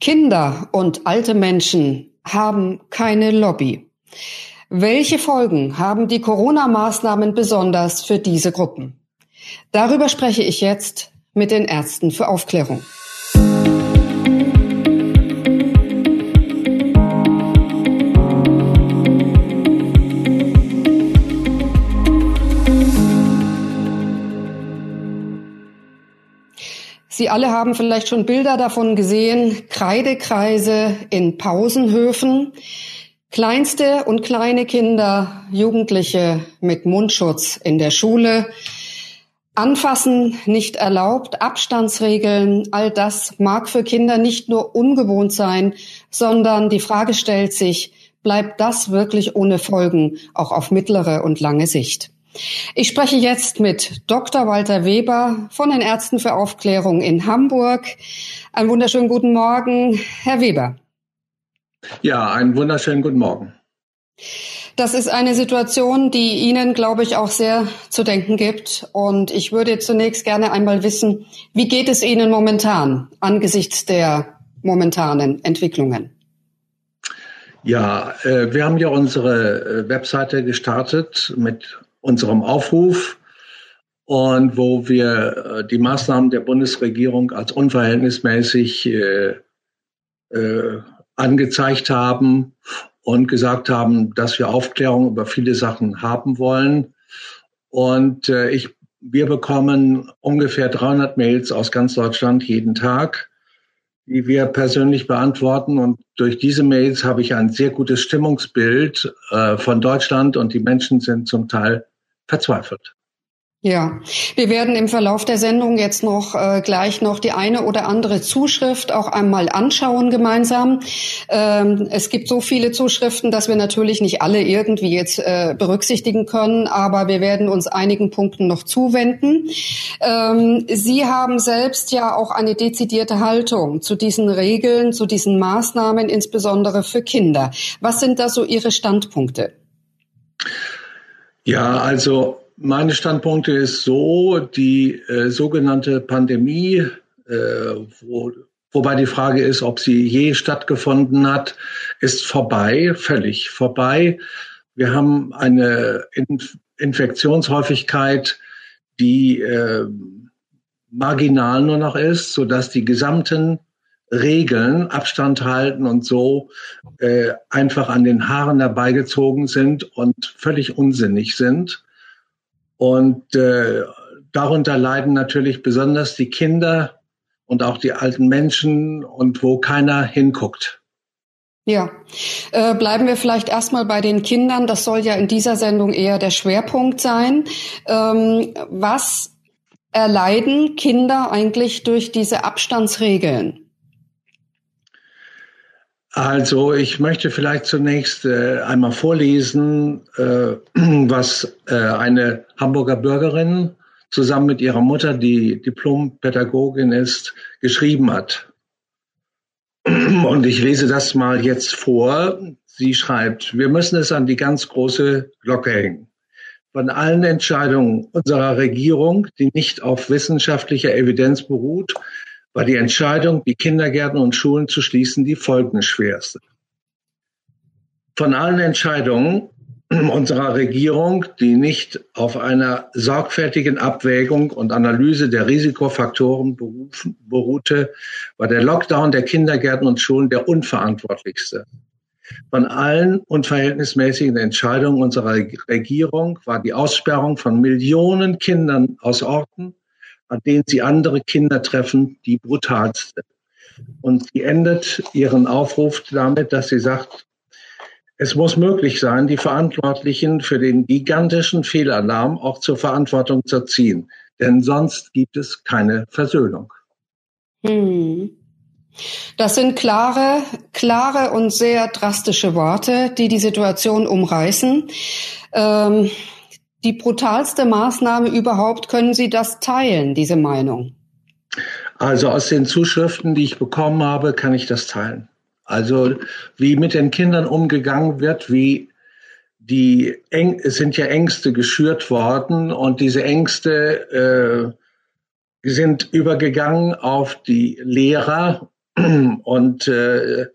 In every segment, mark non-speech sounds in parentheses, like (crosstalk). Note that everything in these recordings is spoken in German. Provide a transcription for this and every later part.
Kinder und alte Menschen haben keine Lobby. Welche Folgen haben die Corona-Maßnahmen besonders für diese Gruppen? Darüber spreche ich jetzt mit den Ärzten für Aufklärung. Sie alle haben vielleicht schon Bilder davon gesehen, Kreidekreise in Pausenhöfen, kleinste und kleine Kinder, Jugendliche mit Mundschutz in der Schule, Anfassen nicht erlaubt, Abstandsregeln, all das mag für Kinder nicht nur ungewohnt sein, sondern die Frage stellt sich, bleibt das wirklich ohne Folgen, auch auf mittlere und lange Sicht? Ich spreche jetzt mit Dr. Walter Weber von den Ärzten für Aufklärung in Hamburg. Einen wunderschönen guten Morgen, Herr Weber. Ja, einen wunderschönen guten Morgen. Das ist eine Situation, die Ihnen, glaube ich, auch sehr zu denken gibt. Und ich würde zunächst gerne einmal wissen, wie geht es Ihnen momentan angesichts der momentanen Entwicklungen? Ja, äh, wir haben ja unsere äh, Webseite gestartet mit unserem Aufruf und wo wir äh, die Maßnahmen der Bundesregierung als unverhältnismäßig äh, äh, angezeigt haben und gesagt haben, dass wir Aufklärung über viele Sachen haben wollen. Und äh, ich, wir bekommen ungefähr 300 Mails aus ganz Deutschland jeden Tag, die wir persönlich beantworten. Und durch diese Mails habe ich ein sehr gutes Stimmungsbild äh, von Deutschland und die Menschen sind zum Teil verzweifelt. Ja, wir werden im Verlauf der Sendung jetzt noch äh, gleich noch die eine oder andere Zuschrift auch einmal anschauen gemeinsam. Ähm, es gibt so viele Zuschriften, dass wir natürlich nicht alle irgendwie jetzt äh, berücksichtigen können, aber wir werden uns einigen Punkten noch zuwenden. Ähm, Sie haben selbst ja auch eine dezidierte Haltung zu diesen Regeln, zu diesen Maßnahmen, insbesondere für Kinder. Was sind da so Ihre Standpunkte? Ja, also meine Standpunkte ist so, die äh, sogenannte Pandemie, äh, wo, wobei die Frage ist, ob sie je stattgefunden hat, ist vorbei, völlig vorbei. Wir haben eine Inf Infektionshäufigkeit, die äh, marginal nur noch ist, so dass die gesamten Regeln, Abstand halten und so äh, einfach an den Haaren herbeigezogen sind und völlig unsinnig sind. Und äh, darunter leiden natürlich besonders die Kinder und auch die alten Menschen und wo keiner hinguckt. Ja, äh, bleiben wir vielleicht erstmal bei den Kindern. Das soll ja in dieser Sendung eher der Schwerpunkt sein. Ähm, was erleiden Kinder eigentlich durch diese Abstandsregeln? Also ich möchte vielleicht zunächst äh, einmal vorlesen, äh, (clears throat) was äh, eine Hamburger Bürgerin zusammen mit ihrer Mutter, die Diplompädagogin ist, geschrieben hat. (clears throat) Und ich lese das mal jetzt vor. Sie schreibt, wir müssen es an die ganz große Glocke hängen. Von allen Entscheidungen unserer Regierung, die nicht auf wissenschaftlicher Evidenz beruht, war die Entscheidung, die Kindergärten und Schulen zu schließen, die folgenschwerste. Von allen Entscheidungen (clears throat) unserer Regierung, die nicht auf einer sorgfältigen Abwägung und Analyse der Risikofaktoren beruhte, war der Lockdown der Kindergärten und Schulen der unverantwortlichste. Von allen unverhältnismäßigen Entscheidungen unserer Regierung war die Aussperrung von Millionen Kindern aus Orten, an denen sie andere Kinder treffen, die brutalste. Und sie endet ihren Aufruf damit, dass sie sagt, es muss möglich sein, die Verantwortlichen für den gigantischen Fehlalarm auch zur Verantwortung zu ziehen. Denn sonst gibt es keine Versöhnung. Hm. Das sind klare, klare und sehr drastische Worte, die die Situation umreißen. Ähm, die brutalste Maßnahme überhaupt. Können Sie das teilen, diese Meinung? Also aus den Zuschriften, die ich bekommen habe, kann ich das teilen. Also wie mit den Kindern umgegangen wird, wie die Eng es sind ja Ängste geschürt worden und diese Ängste äh, sind übergegangen auf die Lehrer (clears throat) Und äh,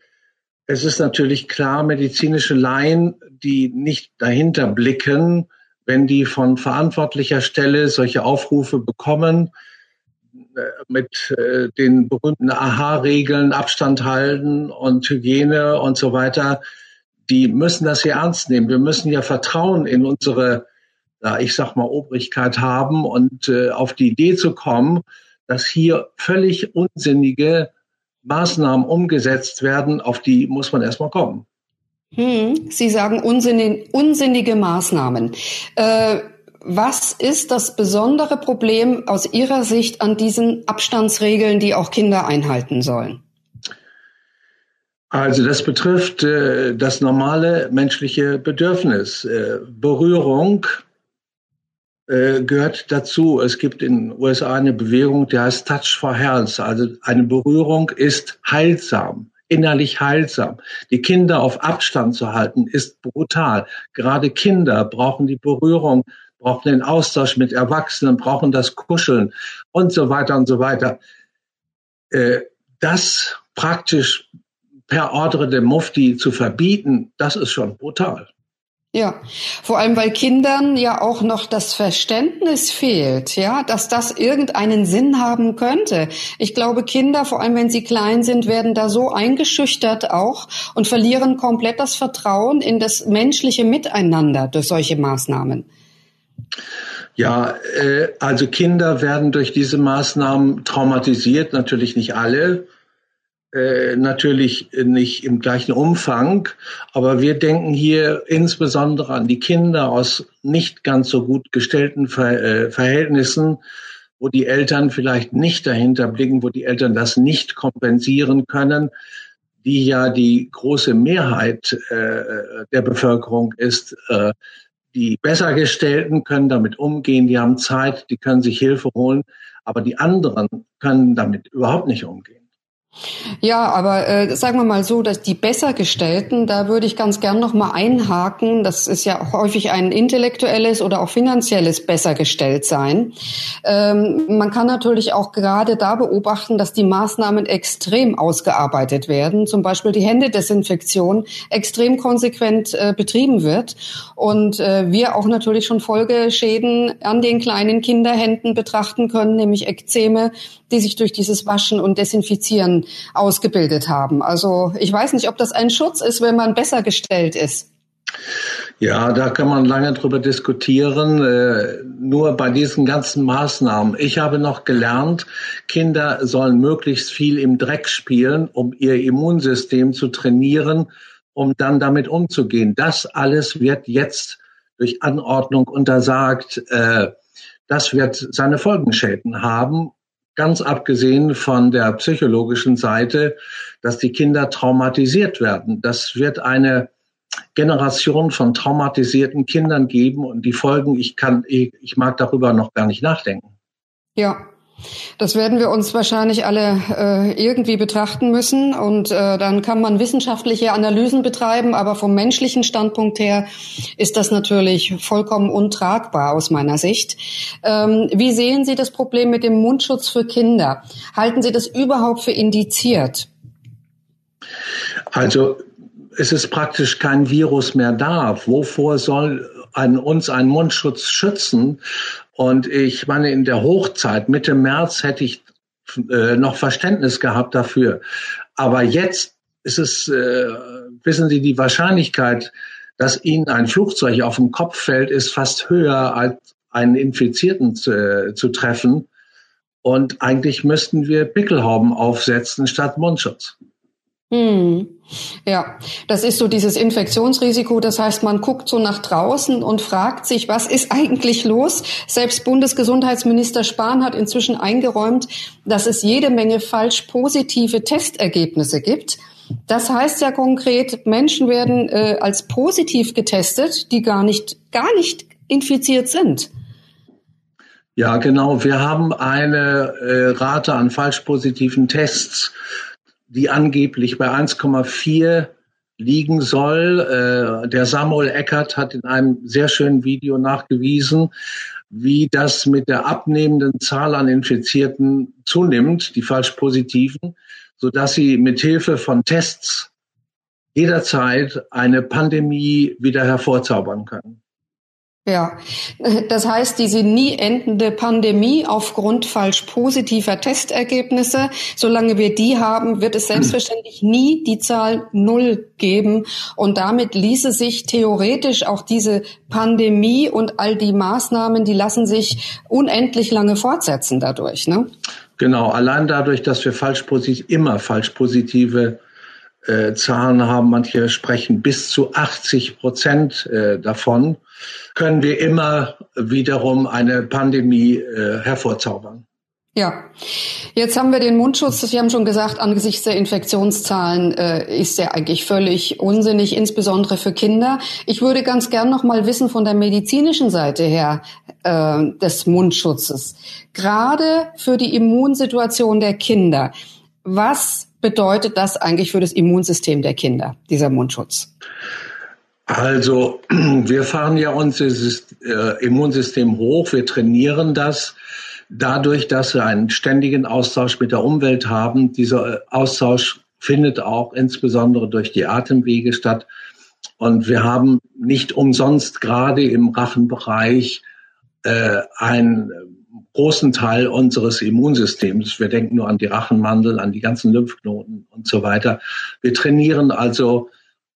es ist natürlich klar, medizinische Laien, die nicht dahinter blicken, wenn die von verantwortlicher Stelle solche Aufrufe bekommen, äh, mit äh, den berühmten AHA-Regeln, Abstand halten und Hygiene und so weiter, die müssen das hier ernst nehmen. Wir müssen ja Vertrauen in unsere, ich sag mal, Obrigkeit haben und äh, auf die Idee zu kommen, dass hier völlig unsinnige Maßnahmen umgesetzt werden, auf die muss man erstmal kommen. Hm, Sie sagen unsinnig, unsinnige Maßnahmen. Äh, was ist das besondere Problem aus Ihrer Sicht an diesen Abstandsregeln, die auch Kinder einhalten sollen? Also das betrifft äh, das normale menschliche Bedürfnis. Äh, Berührung äh, gehört dazu. Es gibt in den USA eine Bewegung, die heißt Touch for Health. Also eine Berührung ist heilsam, innerlich heilsam. Die Kinder auf Abstand zu halten, ist brutal. Gerade Kinder brauchen die Berührung brauchen den Austausch mit Erwachsenen, brauchen das Kuscheln und so weiter und so weiter. Äh, das praktisch per Ordre de Mufti zu verbieten, das ist schon brutal. Ja, vor allem weil Kindern ja auch noch das Verständnis fehlt, ja, dass das irgendeinen Sinn haben könnte. Ich glaube, Kinder, vor allem wenn sie klein sind, werden da so eingeschüchtert auch und verlieren komplett das Vertrauen in das menschliche Miteinander durch solche Maßnahmen. Ja, äh, also Kinder werden durch diese Maßnahmen traumatisiert, natürlich nicht alle, äh, natürlich nicht im gleichen Umfang, aber wir denken hier insbesondere an die Kinder aus nicht ganz so gut gestellten Ver äh, Verhältnissen, wo die Eltern vielleicht nicht dahinter blicken, wo die Eltern das nicht kompensieren können, die ja die große Mehrheit äh, der Bevölkerung ist, äh, die Bessergestellten können damit umgehen, die haben Zeit, die können sich Hilfe holen, aber die anderen können damit überhaupt nicht umgehen. Ja, aber äh, sagen wir mal so, dass die Bessergestellten, da würde ich ganz gern noch mal einhaken. Das ist ja häufig ein intellektuelles oder auch finanzielles Bessergestelltsein. Ähm, man kann natürlich auch gerade da beobachten, dass die Maßnahmen extrem ausgearbeitet werden. Zum Beispiel die Händedesinfektion extrem konsequent äh, betrieben wird und äh, wir auch natürlich schon Folgeschäden an den kleinen Kinderhänden betrachten können, nämlich Ekzeme, die sich durch dieses Waschen und Desinfizieren ausgebildet haben. Also ich weiß nicht, ob das ein Schutz ist, wenn man besser gestellt ist. Ja, da kann man lange drüber diskutieren. Äh, nur bei diesen ganzen Maßnahmen. Ich habe noch gelernt, Kinder sollen möglichst viel im Dreck spielen, um ihr Immunsystem zu trainieren, um dann damit umzugehen. Das alles wird jetzt durch Anordnung untersagt. Äh, das wird seine Folgenschäden haben ganz abgesehen von der psychologischen Seite, dass die Kinder traumatisiert werden. Das wird eine Generation von traumatisierten Kindern geben und die Folgen, ich kann, ich, mag darüber noch gar nicht nachdenken. Ja, das werden wir uns wahrscheinlich alle äh, irgendwie betrachten müssen und äh, dann kann man wissenschaftliche Analysen betreiben, aber vom menschlichen Standpunkt her ist das natürlich vollkommen untragbar aus meiner Sicht. Ähm, wie sehen Sie das Problem mit dem Mundschutz für Kinder? Halten Sie das überhaupt für indiziert? Also es ist praktisch kein Virus mehr da. Wovor soll ein, uns ein Mundschutz schützen? Und ich meine, in der Hochzeit, Mitte März, hätte ich äh, noch Verständnis gehabt dafür. Aber jetzt ist es, äh, wissen Sie, die Wahrscheinlichkeit, dass Ihnen ein Flugzeug auf den Kopf fällt, ist fast höher, als einen Infizierten zu, äh, zu treffen. Und eigentlich müssten wir Pickelhauben aufsetzen statt Mundschutz. Hm. Ja, das ist so dieses Infektionsrisiko. Das heißt, man guckt so nach draußen und fragt sich, was ist eigentlich los? Selbst Bundesgesundheitsminister Spahn hat inzwischen eingeräumt, dass es jede Menge falsch positive Testergebnisse gibt. Das heißt ja konkret, Menschen werden äh, als positiv getestet, die gar nicht, gar nicht infiziert sind. Ja, genau. Wir haben eine äh, Rate an falsch positiven Tests die angeblich bei 1,4 liegen soll. Äh, der Samuel Eckert hat in einem sehr schönen Video nachgewiesen, wie das mit der abnehmenden Zahl an Infizierten zunimmt, die falsch positiven, sodass sie mit Hilfe von Tests jederzeit eine Pandemie wieder hervorzaubern können. Ja, das heißt, diese nie endende Pandemie aufgrund falsch positiver Testergebnisse, solange wir die haben, wird es selbstverständlich nie die Zahl Null geben. Und damit ließe sich theoretisch auch diese Pandemie und all die Maßnahmen, die lassen sich unendlich lange fortsetzen dadurch. Ne? Genau, allein dadurch, dass wir falsch positiv, immer falsch positive äh, Zahlen haben, manche sprechen bis zu 80 Prozent äh, davon, können wir immer wiederum eine Pandemie äh, hervorzaubern. Ja, jetzt haben wir den Mundschutz. Sie haben schon gesagt, angesichts der Infektionszahlen äh, ist der eigentlich völlig unsinnig, insbesondere für Kinder. Ich würde ganz gern noch mal wissen von der medizinischen Seite her äh, des Mundschutzes, gerade für die Immunsituation der Kinder. Was bedeutet das eigentlich für das Immunsystem der Kinder, dieser Mundschutz? Also (clears throat) wir fahren ja unser äh, Immunsystem hoch, wir trainieren das dadurch, dass wir einen ständigen Austausch mit der Umwelt haben. Dieser äh, Austausch findet auch insbesondere durch die Atemwege statt. Und wir haben nicht umsonst gerade im Rachenbereich äh, einen großen Teil unseres Immunsystems. Wir denken nur an die Rachenmandel, an die ganzen Lymphknoten und so weiter. Wir trainieren also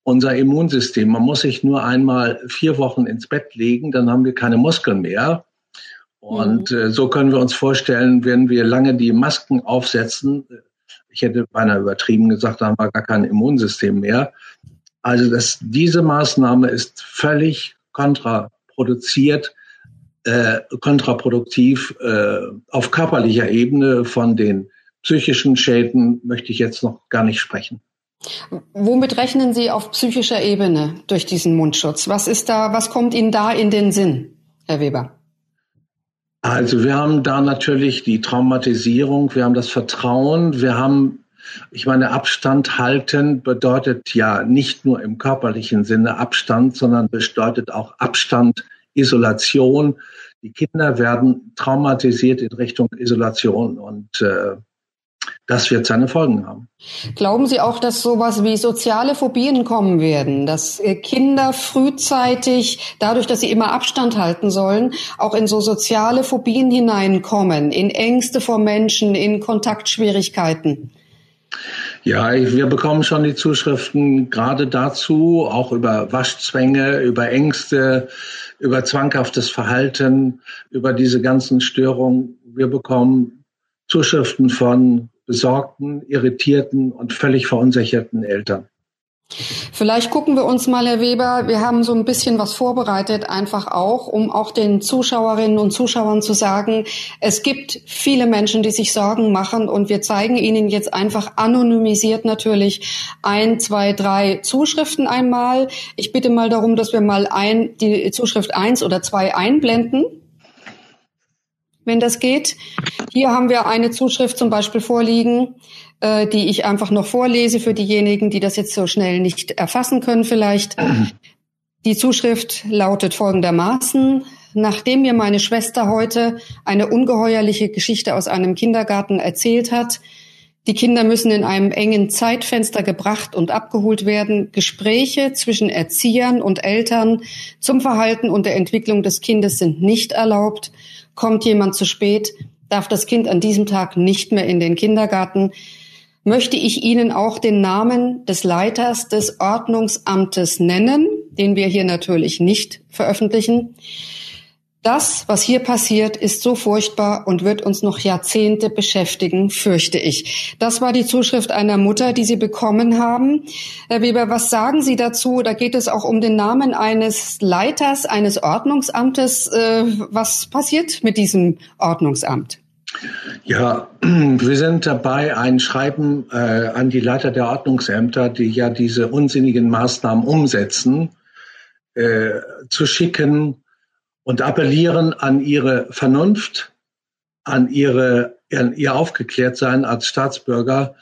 unser Immunsystem. Man muss sich nur einmal vier Wochen ins Bett legen, dann haben wir keine Muskeln mehr. Und mhm. äh, so können wir uns vorstellen, wenn wir lange die Masken aufsetzen, ich hätte beinahe übertrieben gesagt, da haben wir gar kein Immunsystem mehr. Also das, diese Maßnahme ist völlig kontraproduziert, äh, kontraproduktiv äh, auf körperlicher Ebene. Von den psychischen Schäden möchte ich jetzt noch gar nicht sprechen. Womit rechnen Sie auf psychischer Ebene durch diesen Mundschutz? Was ist da, was kommt Ihnen da in den Sinn, Herr Weber? Also wir haben da natürlich die Traumatisierung, wir haben das Vertrauen, wir haben, ich meine, Abstand halten bedeutet ja nicht nur im körperlichen Sinne Abstand, sondern bedeutet auch Abstand, Isolation. Die Kinder werden traumatisiert in Richtung Isolation und äh, das wird seine Folgen haben. Glauben Sie auch, dass sowas wie soziale Phobien kommen werden, dass äh, Kinder frühzeitig, dadurch, dass sie immer Abstand halten sollen, auch in so soziale Phobien hineinkommen, in Ängste vor Menschen, in Kontaktschwierigkeiten? Ja, wir bekommen schon die Zuschriften gerade dazu, auch über Waschzwänge, über Ängste, über zwanghaftes Verhalten, über diese ganzen Störungen. Wir bekommen Zuschriften von besorgten, irritierten und völlig verunsicherten Eltern. Vielleicht gucken wir uns mal, Herr Weber, wir haben so ein bisschen was vorbereitet, einfach auch, um auch den Zuschauerinnen und Zuschauern zu sagen, es gibt viele Menschen, die sich Sorgen machen und wir zeigen Ihnen jetzt einfach anonymisiert natürlich ein, zwei, drei Zuschriften einmal. Ich bitte mal darum, dass wir mal ein, die Zuschrift eins oder zwei einblenden wenn das geht. Hier haben wir eine Zuschrift zum Beispiel vorliegen, äh, die ich einfach noch vorlese für diejenigen, die das jetzt so schnell nicht erfassen können vielleicht. Die Zuschrift lautet folgendermaßen. Nachdem mir meine Schwester heute eine ungeheuerliche Geschichte aus einem Kindergarten erzählt hat, die Kinder müssen in einem engen Zeitfenster gebracht und abgeholt werden. Gespräche zwischen Erziehern und Eltern zum Verhalten und der Entwicklung des Kindes sind nicht erlaubt. Kommt jemand zu spät, darf das Kind an diesem Tag nicht mehr in den Kindergarten. Möchte ich Ihnen auch den Namen des Leiters des Ordnungsamtes nennen, den wir hier natürlich nicht veröffentlichen. Das, was hier passiert, ist so furchtbar und wird uns noch Jahrzehnte beschäftigen, fürchte ich. Das war die Zuschrift einer Mutter, die Sie bekommen haben. Herr Weber, was sagen Sie dazu? Da geht es auch um den Namen eines Leiters eines Ordnungsamtes. Äh, was passiert mit diesem Ordnungsamt? Ja, (clears throat) wir sind dabei, ein Schreiben äh, an die Leiter der Ordnungsämter, die ja diese unsinnigen Maßnahmen umsetzen, äh, zu schicken und appellieren an ihre Vernunft, an ihre an ihr Aufgeklärtsein als Staatsbürger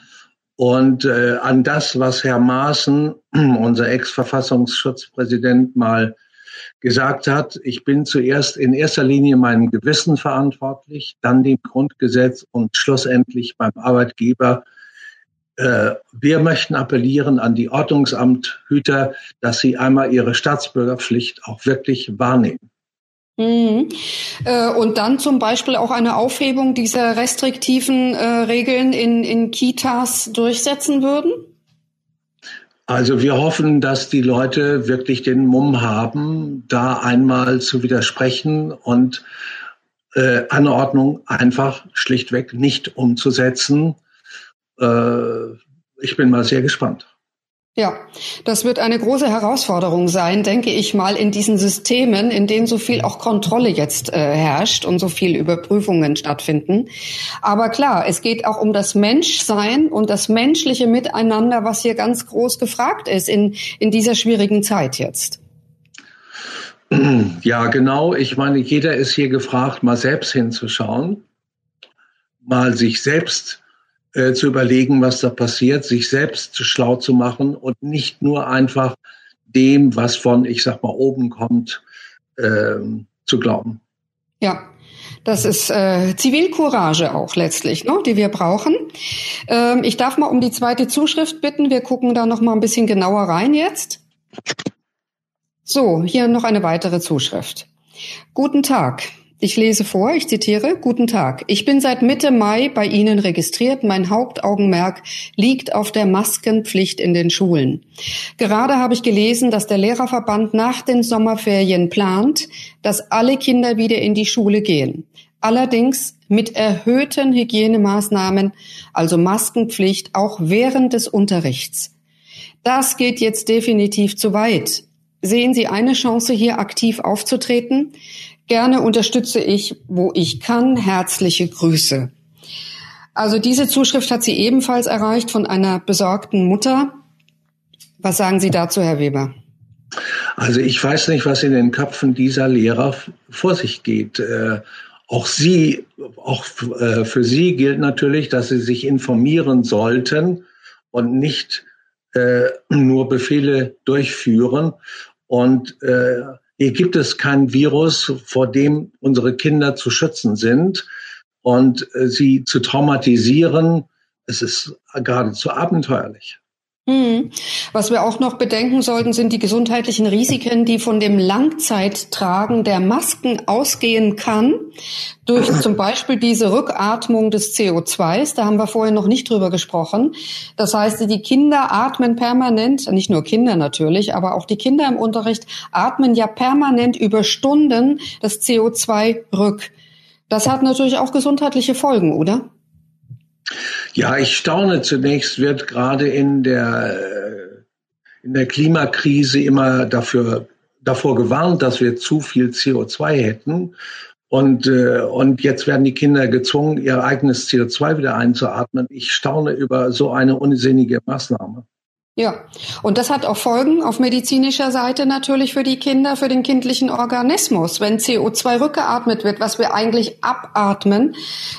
und äh, an das, was Herr Maaßen, (clears throat) unser Ex-Verfassungsschutzpräsident, mal gesagt hat. Ich bin zuerst in erster Linie meinem Gewissen verantwortlich, dann dem Grundgesetz und schlussendlich beim Arbeitgeber äh, wir möchten appellieren an die Ordnungsamthüter, dass sie einmal ihre Staatsbürgerpflicht auch wirklich wahrnehmen. Mhm. Äh, und dann zum Beispiel auch eine Aufhebung dieser restriktiven äh, Regeln in, in Kitas durchsetzen würden? Also wir hoffen, dass die Leute wirklich den Mumm haben, da einmal zu widersprechen und äh, Anordnung einfach schlichtweg nicht umzusetzen. Äh, ich bin mal sehr gespannt. Ja, das wird eine große Herausforderung sein, denke ich mal, in diesen Systemen, in denen so viel auch Kontrolle jetzt äh, herrscht und so viel Überprüfungen stattfinden. Aber klar, es geht auch um das Menschsein und das menschliche Miteinander, was hier ganz groß gefragt ist in, in dieser schwierigen Zeit jetzt. (clears throat) Ja, genau. Ich meine, jeder ist hier gefragt, mal selbst hinzuschauen, mal sich selbst äh, zu überlegen, was da passiert, sich selbst schlau zu machen und nicht nur einfach dem, was von, ich sag mal, oben kommt, äh, zu glauben. Ja, das ist äh, Zivilcourage auch letztlich, ne, die wir brauchen. Ähm, ich darf mal um die zweite Zuschrift bitten. Wir gucken da noch mal ein bisschen genauer rein jetzt. So, hier noch eine weitere Zuschrift. Guten Tag. Ich lese vor, ich zitiere, Guten Tag. Ich bin seit Mitte Mai bei Ihnen registriert. Mein Hauptaugenmerk liegt auf der Maskenpflicht in den Schulen. Gerade habe ich gelesen, dass der Lehrerverband nach den Sommerferien plant, dass alle Kinder wieder in die Schule gehen. Allerdings mit erhöhten Hygienemaßnahmen, also Maskenpflicht, auch während des Unterrichts. Das geht jetzt definitiv zu weit. Sehen Sie eine Chance, hier aktiv aufzutreten? Gerne unterstütze ich, wo ich kann. Herzliche Grüße. Also diese Zuschrift hat sie ebenfalls erreicht von einer besorgten Mutter. Was sagen Sie dazu, Herr Weber? Also ich weiß nicht, was in den Köpfen dieser Lehrer vor sich geht. Äh, auch Sie, auch äh, für Sie gilt natürlich, dass Sie sich informieren sollten und nicht äh, nur Befehle durchführen. Und äh, hier gibt es kein Virus, vor dem unsere Kinder zu schützen sind und äh, sie zu traumatisieren. Es ist geradezu abenteuerlich. Hm. Was wir auch noch bedenken sollten, sind die gesundheitlichen Risiken, die von dem Langzeittragen der Masken ausgehen kann, durch zum Beispiel diese Rückatmung des CO2s. Da haben wir vorher noch nicht drüber gesprochen. Das heißt, die Kinder atmen permanent, nicht nur Kinder natürlich, aber auch die Kinder im Unterricht atmen ja permanent über Stunden das CO2 rück. Das hat natürlich auch gesundheitliche Folgen, oder? Ja, ich staune zunächst, wird gerade in der, in der Klimakrise immer dafür, davor gewarnt, dass wir zu viel CO2 hätten. Und, äh, und jetzt werden die Kinder gezwungen, ihr eigenes CO2 wieder einzuatmen. Ich staune über so eine unsinnige Maßnahme. Ja, und das hat auch Folgen auf medizinischer Seite natürlich für die Kinder, für den kindlichen Organismus. Wenn CO2 rückgeatmet wird, was wir eigentlich abatmen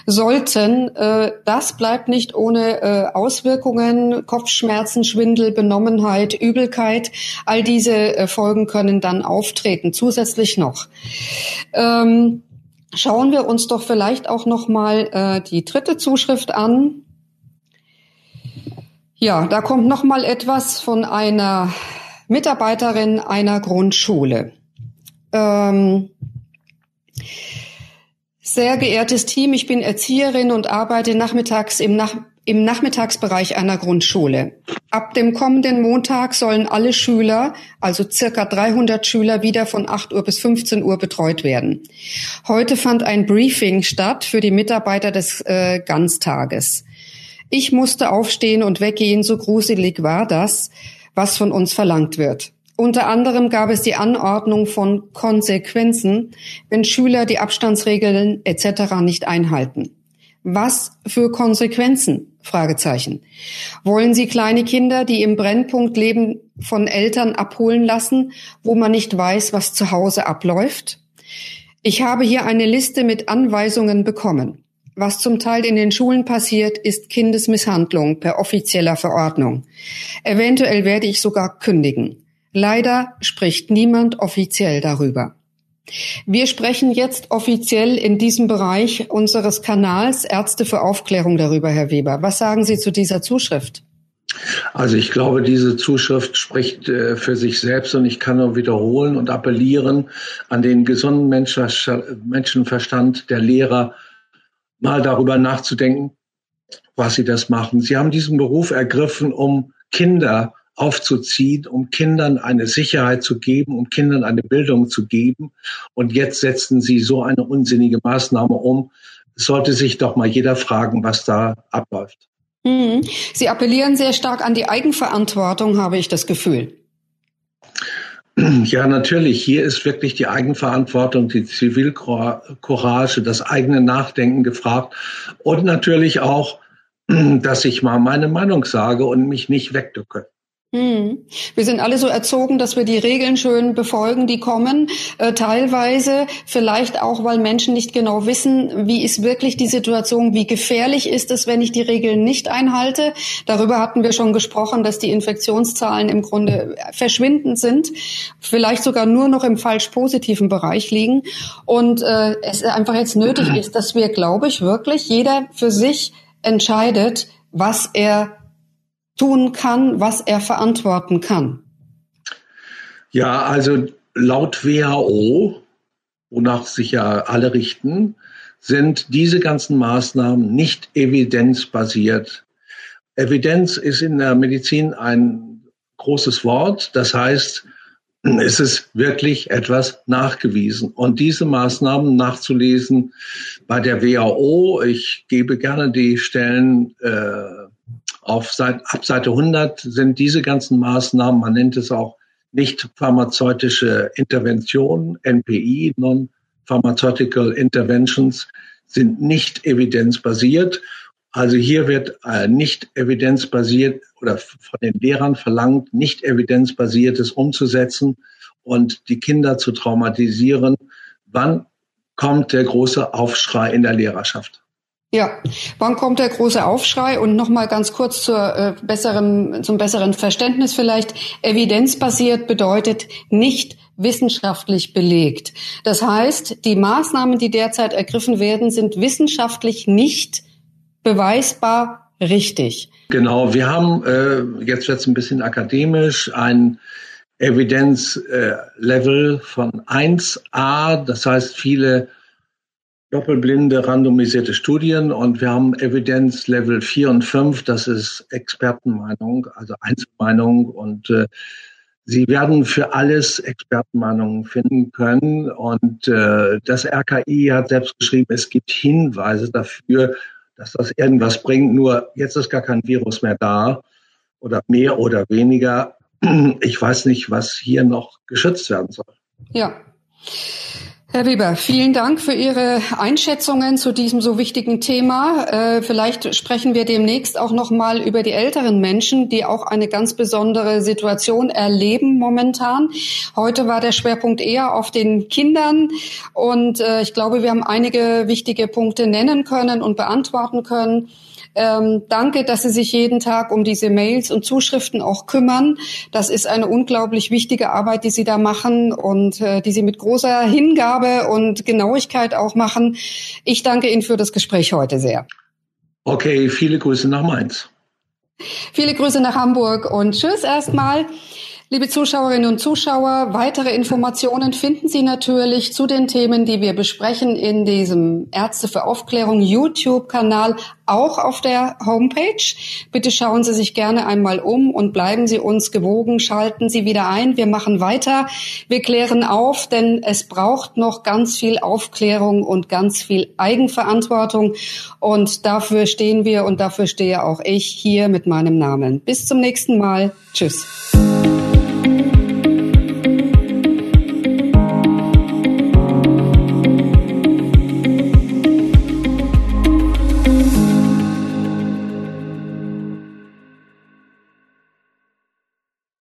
sollten, äh, das bleibt nicht ohne äh, Auswirkungen, Kopfschmerzen, Schwindel, Benommenheit, Übelkeit. All diese äh, Folgen können dann auftreten, zusätzlich noch. Ähm, schauen wir uns doch vielleicht auch noch mal äh, die dritte Zuschrift an. Ja, da kommt noch mal etwas von einer Mitarbeiterin einer Grundschule. Ähm, sehr geehrtes Team, ich bin Erzieherin und arbeite nachmittags im, Nach im Nachmittagsbereich einer Grundschule. Ab dem kommenden Montag sollen alle Schüler, also circa 300 Schüler, wieder von 8 Uhr bis 15 Uhr betreut werden. Heute fand ein Briefing statt für die Mitarbeiter des äh, Ganztages. Ich musste aufstehen und weggehen, so gruselig war das, was von uns verlangt wird. Unter anderem gab es die Anordnung von Konsequenzen, wenn Schüler die Abstandsregeln etc. nicht einhalten. Was für Konsequenzen? Fragezeichen. Wollen Sie kleine Kinder, die im Brennpunkt leben, von Eltern abholen lassen, wo man nicht weiß, was zu Hause abläuft? Ich habe hier eine Liste mit Anweisungen bekommen. Was zum Teil in den Schulen passiert, ist Kindesmisshandlung per offizieller Verordnung. Eventuell werde ich sogar kündigen. Leider spricht niemand offiziell darüber. Wir sprechen jetzt offiziell in diesem Bereich unseres Kanals Ärzte für Aufklärung darüber, Herr Weber. Was sagen Sie zu dieser Zuschrift? Also ich glaube, diese Zuschrift spricht äh, für sich selbst und ich kann nur wiederholen und appellieren an den gesunden Menschenverstand der Lehrer, mal darüber nachzudenken, was sie das machen. Sie haben diesen Beruf ergriffen, um Kinder aufzuziehen, um Kindern eine Sicherheit zu geben, um Kindern eine Bildung zu geben. Und jetzt setzen sie so eine unsinnige Maßnahme um. Es sollte sich doch mal jeder fragen, was da abläuft. Mhm. Sie appellieren sehr stark an die Eigenverantwortung, habe ich das Gefühl. (clears throat) Ja, natürlich. Hier ist wirklich die Eigenverantwortung, die Zivilcourage, das eigene Nachdenken gefragt und natürlich auch, (clears throat) dass ich mal meine Meinung sage und mich nicht wegdücke. Hm. Wir sind alle so erzogen, dass wir die Regeln schön befolgen, die kommen. Äh, teilweise vielleicht auch, weil Menschen nicht genau wissen, wie ist wirklich die Situation, wie gefährlich ist es, wenn ich die Regeln nicht einhalte. Darüber hatten wir schon gesprochen, dass die Infektionszahlen im Grunde verschwindend sind, vielleicht sogar nur noch im falsch positiven Bereich liegen. Und äh, es einfach jetzt nötig ist, dass wir, glaube ich, wirklich jeder für sich entscheidet, was er tun kann, was er verantworten kann? Ja, also laut WHO, wonach sich ja alle richten, sind diese ganzen Maßnahmen nicht evidenzbasiert. Evidenz ist in der Medizin ein großes Wort. Das heißt, es ist wirklich etwas nachgewiesen. Und diese Maßnahmen nachzulesen bei der WHO, ich gebe gerne die Stellen äh, auf Seite, ab Seite 100 sind diese ganzen Maßnahmen, man nennt es auch nicht pharmazeutische Interventionen, NPI, Non-Pharmaceutical Interventions, sind nicht evidenzbasiert. Also hier wird äh, nicht evidenzbasiert oder von den Lehrern verlangt, nicht evidenzbasiertes umzusetzen und die Kinder zu traumatisieren. Wann kommt der große Aufschrei in der Lehrerschaft? Ja, wann kommt der große Aufschrei? Und nochmal ganz kurz zur, äh, besseren, zum besseren Verständnis vielleicht. Evidenzbasiert bedeutet nicht wissenschaftlich belegt. Das heißt, die Maßnahmen, die derzeit ergriffen werden, sind wissenschaftlich nicht beweisbar richtig. Genau, wir haben, äh, jetzt wird ein bisschen akademisch, ein Evidenzlevel äh, von 1a, das heißt viele doppelblinde randomisierte Studien und wir haben Evidenz Level 4 und 5, das ist Expertenmeinung, also Einzelmeinung und äh, Sie werden für alles Expertenmeinungen finden können und äh, das RKI hat selbst geschrieben, es gibt Hinweise dafür, dass das irgendwas bringt, nur jetzt ist gar kein Virus mehr da oder mehr oder weniger. Ich weiß nicht, was hier noch geschützt werden soll. Ja. Herr Weber, vielen Dank für Ihre Einschätzungen zu diesem so wichtigen Thema. Äh, vielleicht sprechen wir demnächst auch noch mal über die älteren Menschen, die auch eine ganz besondere Situation erleben momentan. Heute war der Schwerpunkt eher auf den Kindern und äh, ich glaube, wir haben einige wichtige Punkte nennen können und beantworten können. Ähm, danke, dass Sie sich jeden Tag um diese Mails und Zuschriften auch kümmern. Das ist eine unglaublich wichtige Arbeit, die Sie da machen und äh, die Sie mit großer Hingabe und Genauigkeit auch machen. Ich danke Ihnen für das Gespräch heute sehr. Okay, viele Grüße nach Mainz. Viele Grüße nach Hamburg und tschüss erstmal. Liebe Zuschauerinnen und Zuschauer, weitere Informationen finden Sie natürlich zu den Themen, die wir besprechen in diesem Ärzte für Aufklärung YouTube-Kanal, auch auf der Homepage. Bitte schauen Sie sich gerne einmal um und bleiben Sie uns gewogen, schalten Sie wieder ein. Wir machen weiter. Wir klären auf, denn es braucht noch ganz viel Aufklärung und ganz viel Eigenverantwortung. Und dafür stehen wir und dafür stehe auch ich hier mit meinem Namen. Bis zum nächsten Mal. Tschüss.